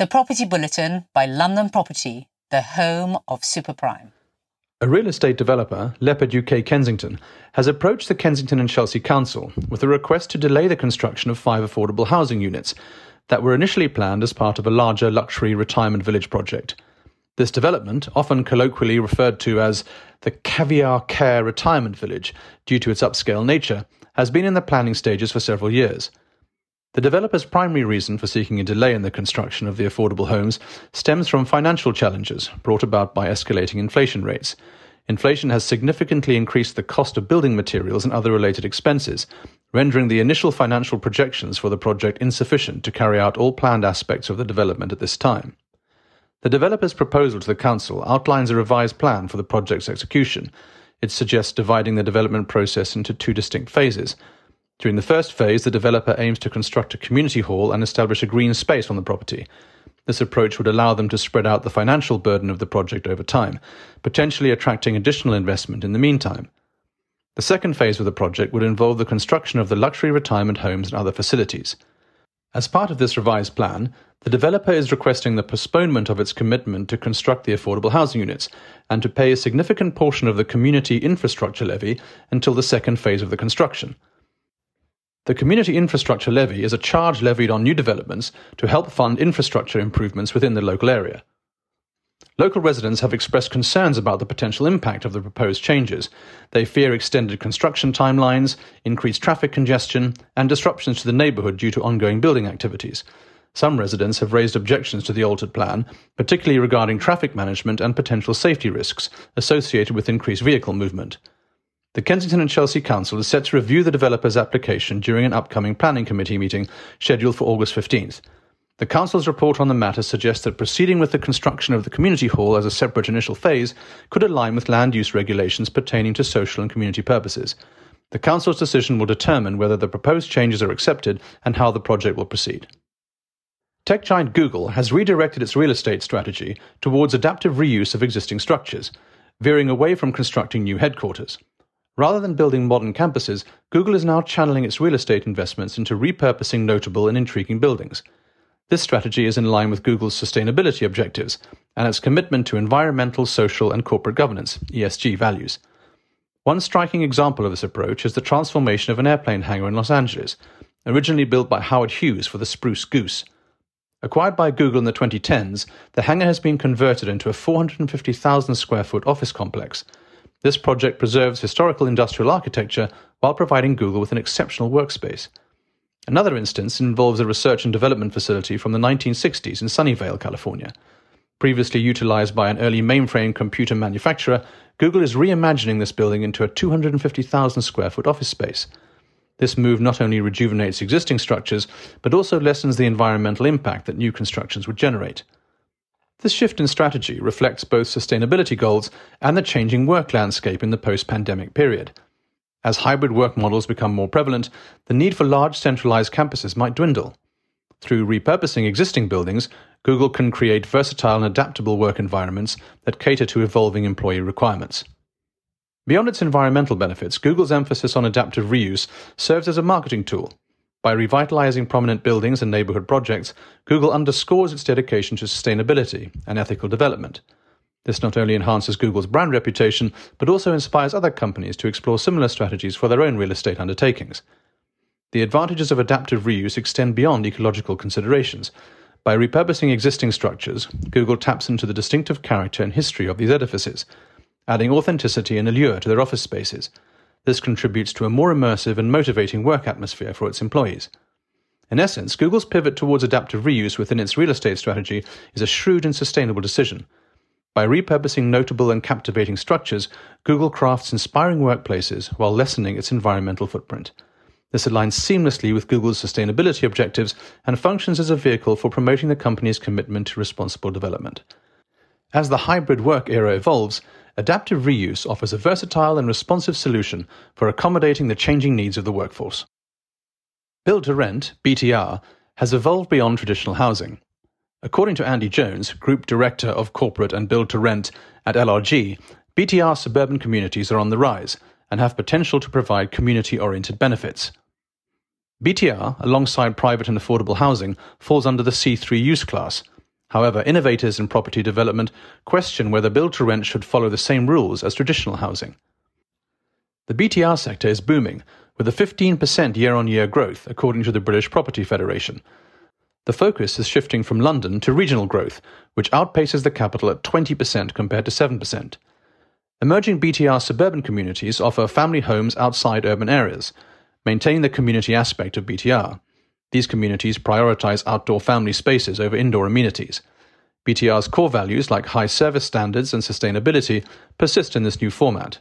The Property Bulletin by London Property, the home of superprime. A real estate developer, Leopard UK Kensington, has approached the Kensington and Chelsea Council with a request to delay the construction of five affordable housing units that were initially planned as part of a larger luxury retirement village project. This development, often colloquially referred to as the Caviar Care Retirement Village due to its upscale nature, has been in the planning stages for several years. The developer's primary reason for seeking a delay in the construction of the affordable homes stems from financial challenges brought about by escalating inflation rates. Inflation has significantly increased the cost of building materials and other related expenses, rendering the initial financial projections for the project insufficient to carry out all planned aspects of the development at this time. The developer's proposal to the council outlines a revised plan for the project's execution. It suggests dividing the development process into two distinct phases during the first phase, the developer aims to construct a community hall and establish a green space on the property. This approach would allow them to spread out the financial burden of the project over time, potentially attracting additional investment in the meantime. The second phase of the project would involve the construction of the luxury retirement homes and other facilities. As part of this revised plan, the developer is requesting the postponement of its commitment to construct the affordable housing units and to pay a significant portion of the community infrastructure levy until the second phase of the construction. The Community Infrastructure Levy is a charge levied on new developments to help fund infrastructure improvements within the local area. Local residents have expressed concerns about the potential impact of the proposed changes. They fear extended construction timelines, increased traffic congestion, and disruptions to the neighbourhood due to ongoing building activities. Some residents have raised objections to the altered plan, particularly regarding traffic management and potential safety risks associated with increased vehicle movement. The Kensington and Chelsea Council is set to review the developer's application during an upcoming planning committee meeting scheduled for August 15th. The Council's report on the matter suggests that proceeding with the construction of the community hall as a separate initial phase could align with land use regulations pertaining to social and community purposes. The Council's decision will determine whether the proposed changes are accepted and how the project will proceed. Tech giant Google has redirected its real estate strategy towards adaptive reuse of existing structures, veering away from constructing new headquarters. Rather than building modern campuses, Google is now channeling its real estate investments into repurposing notable and intriguing buildings. This strategy is in line with Google's sustainability objectives and its commitment to environmental, social, and corporate governance (ESG) values. One striking example of this approach is the transformation of an airplane hangar in Los Angeles, originally built by Howard Hughes for the Spruce Goose. Acquired by Google in the 2010s, the hangar has been converted into a 450,000 square foot office complex this project preserves historical industrial architecture while providing Google with an exceptional workspace. Another instance involves a research and development facility from the 1960s in Sunnyvale, California. Previously utilized by an early mainframe computer manufacturer, Google is reimagining this building into a 250,000 square foot office space. This move not only rejuvenates existing structures, but also lessens the environmental impact that new constructions would generate. This shift in strategy reflects both sustainability goals and the changing work landscape in the post pandemic period. As hybrid work models become more prevalent, the need for large centralized campuses might dwindle. Through repurposing existing buildings, Google can create versatile and adaptable work environments that cater to evolving employee requirements. Beyond its environmental benefits, Google's emphasis on adaptive reuse serves as a marketing tool by revitalizing prominent buildings and neighborhood projects, Google underscores its dedication to sustainability and ethical development. This not only enhances Google's brand reputation, but also inspires other companies to explore similar strategies for their own real estate undertakings. The advantages of adaptive reuse extend beyond ecological considerations. By repurposing existing structures, Google taps into the distinctive character and history of these edifices, adding authenticity and allure to their office spaces. This contributes to a more immersive and motivating work atmosphere for its employees. In essence, Google's pivot towards adaptive reuse within its real estate strategy is a shrewd and sustainable decision. By repurposing notable and captivating structures, Google crafts inspiring workplaces while lessening its environmental footprint. This aligns seamlessly with Google's sustainability objectives and functions as a vehicle for promoting the company's commitment to responsible development. As the hybrid work era evolves, adaptive reuse offers a versatile and responsive solution for accommodating the changing needs of the workforce. Build to Rent, BTR, has evolved beyond traditional housing. According to Andy Jones, Group Director of Corporate and Build to Rent at LRG, BTR suburban communities are on the rise and have potential to provide community oriented benefits. BTR, alongside private and affordable housing, falls under the C3 use class, However, innovators in property development question whether build to rent should follow the same rules as traditional housing. The BTR sector is booming, with a 15% year on year growth, according to the British Property Federation. The focus is shifting from London to regional growth, which outpaces the capital at 20% compared to 7%. Emerging BTR suburban communities offer family homes outside urban areas, maintaining the community aspect of BTR. These communities prioritize outdoor family spaces over indoor amenities. BTR's core values like high service standards and sustainability persist in this new format.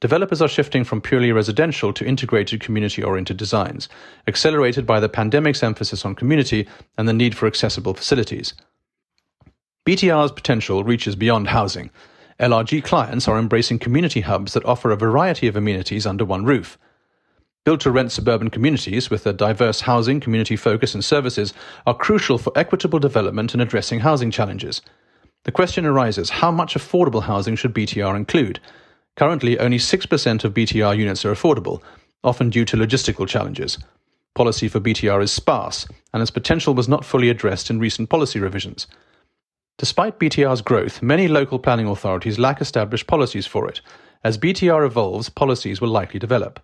Developers are shifting from purely residential to integrated community oriented designs, accelerated by the pandemic's emphasis on community and the need for accessible facilities. BTR's potential reaches beyond housing. LRG clients are embracing community hubs that offer a variety of amenities under one roof. Built to rent suburban communities with a diverse housing, community focus, and services are crucial for equitable development and addressing housing challenges. The question arises how much affordable housing should BTR include? Currently, only 6% of BTR units are affordable, often due to logistical challenges. Policy for BTR is sparse, and its potential was not fully addressed in recent policy revisions. Despite BTR's growth, many local planning authorities lack established policies for it. As BTR evolves, policies will likely develop.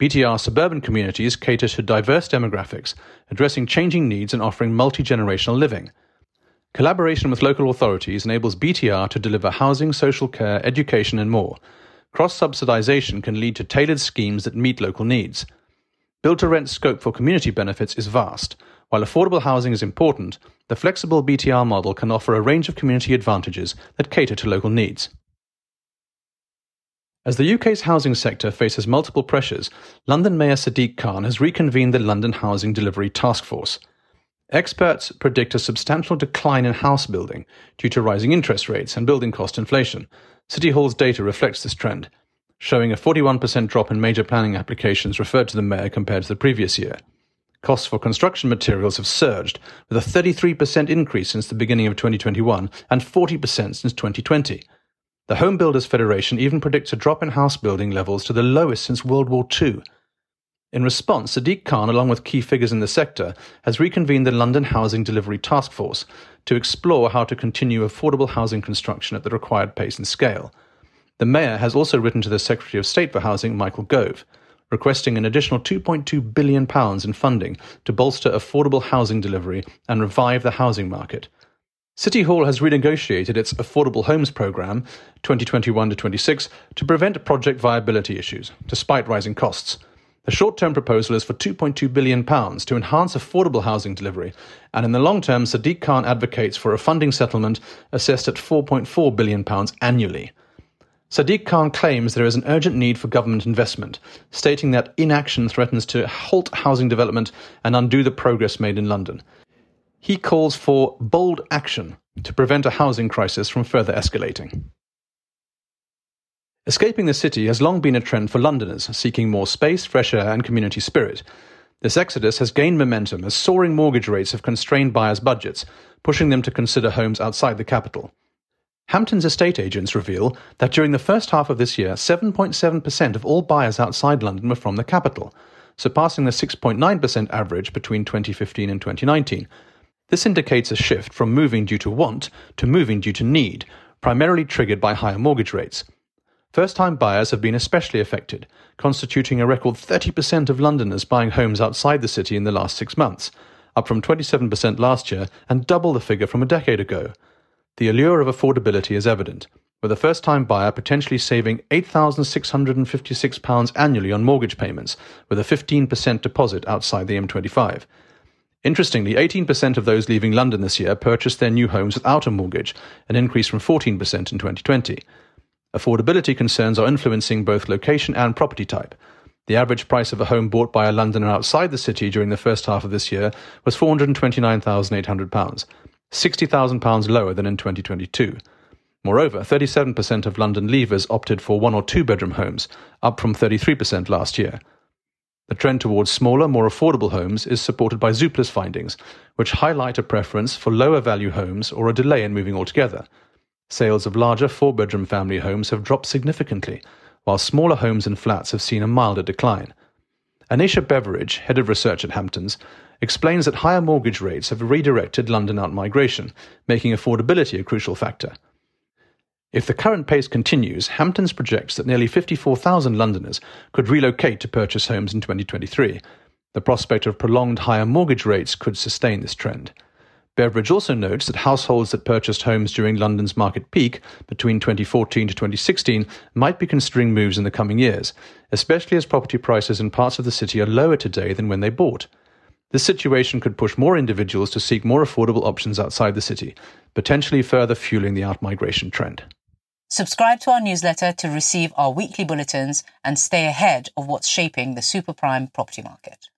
BTR suburban communities cater to diverse demographics, addressing changing needs and offering multi generational living. Collaboration with local authorities enables BTR to deliver housing, social care, education, and more. Cross subsidization can lead to tailored schemes that meet local needs. Build to rent scope for community benefits is vast. While affordable housing is important, the flexible BTR model can offer a range of community advantages that cater to local needs. As the UK's housing sector faces multiple pressures, London Mayor Sadiq Khan has reconvened the London Housing Delivery Task Force. Experts predict a substantial decline in house building due to rising interest rates and building cost inflation. City Hall's data reflects this trend, showing a 41% drop in major planning applications referred to the mayor compared to the previous year. Costs for construction materials have surged, with a 33% increase since the beginning of 2021 and 40% since 2020. The Home Builders Federation even predicts a drop in house building levels to the lowest since World War II. In response, Sadiq Khan, along with key figures in the sector, has reconvened the London Housing Delivery Task Force to explore how to continue affordable housing construction at the required pace and scale. The Mayor has also written to the Secretary of State for Housing, Michael Gove, requesting an additional £2.2 billion in funding to bolster affordable housing delivery and revive the housing market. City Hall has renegotiated its Affordable Homes Programme 2021 to 26 to prevent project viability issues, despite rising costs. The short term proposal is for £2.2 billion to enhance affordable housing delivery, and in the long term, Sadiq Khan advocates for a funding settlement assessed at £4.4 billion annually. Sadiq Khan claims there is an urgent need for government investment, stating that inaction threatens to halt housing development and undo the progress made in London. He calls for bold action to prevent a housing crisis from further escalating. Escaping the city has long been a trend for Londoners seeking more space, fresh air, and community spirit. This exodus has gained momentum as soaring mortgage rates have constrained buyers' budgets, pushing them to consider homes outside the capital. Hamptons estate agents reveal that during the first half of this year, 7.7% of all buyers outside London were from the capital, surpassing the 6.9% average between 2015 and 2019, this indicates a shift from moving due to want to moving due to need, primarily triggered by higher mortgage rates. First time buyers have been especially affected, constituting a record 30% of Londoners buying homes outside the city in the last six months, up from 27% last year and double the figure from a decade ago. The allure of affordability is evident, with a first time buyer potentially saving £8,656 annually on mortgage payments, with a 15% deposit outside the M25. Interestingly, 18% of those leaving London this year purchased their new homes without a mortgage, an increase from 14% in 2020. Affordability concerns are influencing both location and property type. The average price of a home bought by a Londoner outside the city during the first half of this year was £429,800, £60,000 lower than in 2022. Moreover, 37% of London leavers opted for one or two bedroom homes, up from 33% last year. The trend towards smaller, more affordable homes is supported by Zoopla's findings, which highlight a preference for lower value homes or a delay in moving altogether. Sales of larger four bedroom family homes have dropped significantly, while smaller homes and flats have seen a milder decline. Aneisha Beveridge, head of research at Hamptons, explains that higher mortgage rates have redirected London outmigration, making affordability a crucial factor. If the current pace continues, Hamptons projects that nearly 54,000 Londoners could relocate to purchase homes in 2023. The prospect of prolonged higher mortgage rates could sustain this trend. Beveridge also notes that households that purchased homes during London's market peak between 2014 to 2016 might be considering moves in the coming years, especially as property prices in parts of the city are lower today than when they bought. This situation could push more individuals to seek more affordable options outside the city, potentially further fueling the outmigration trend. Subscribe to our newsletter to receive our weekly bulletins and stay ahead of what's shaping the super prime property market.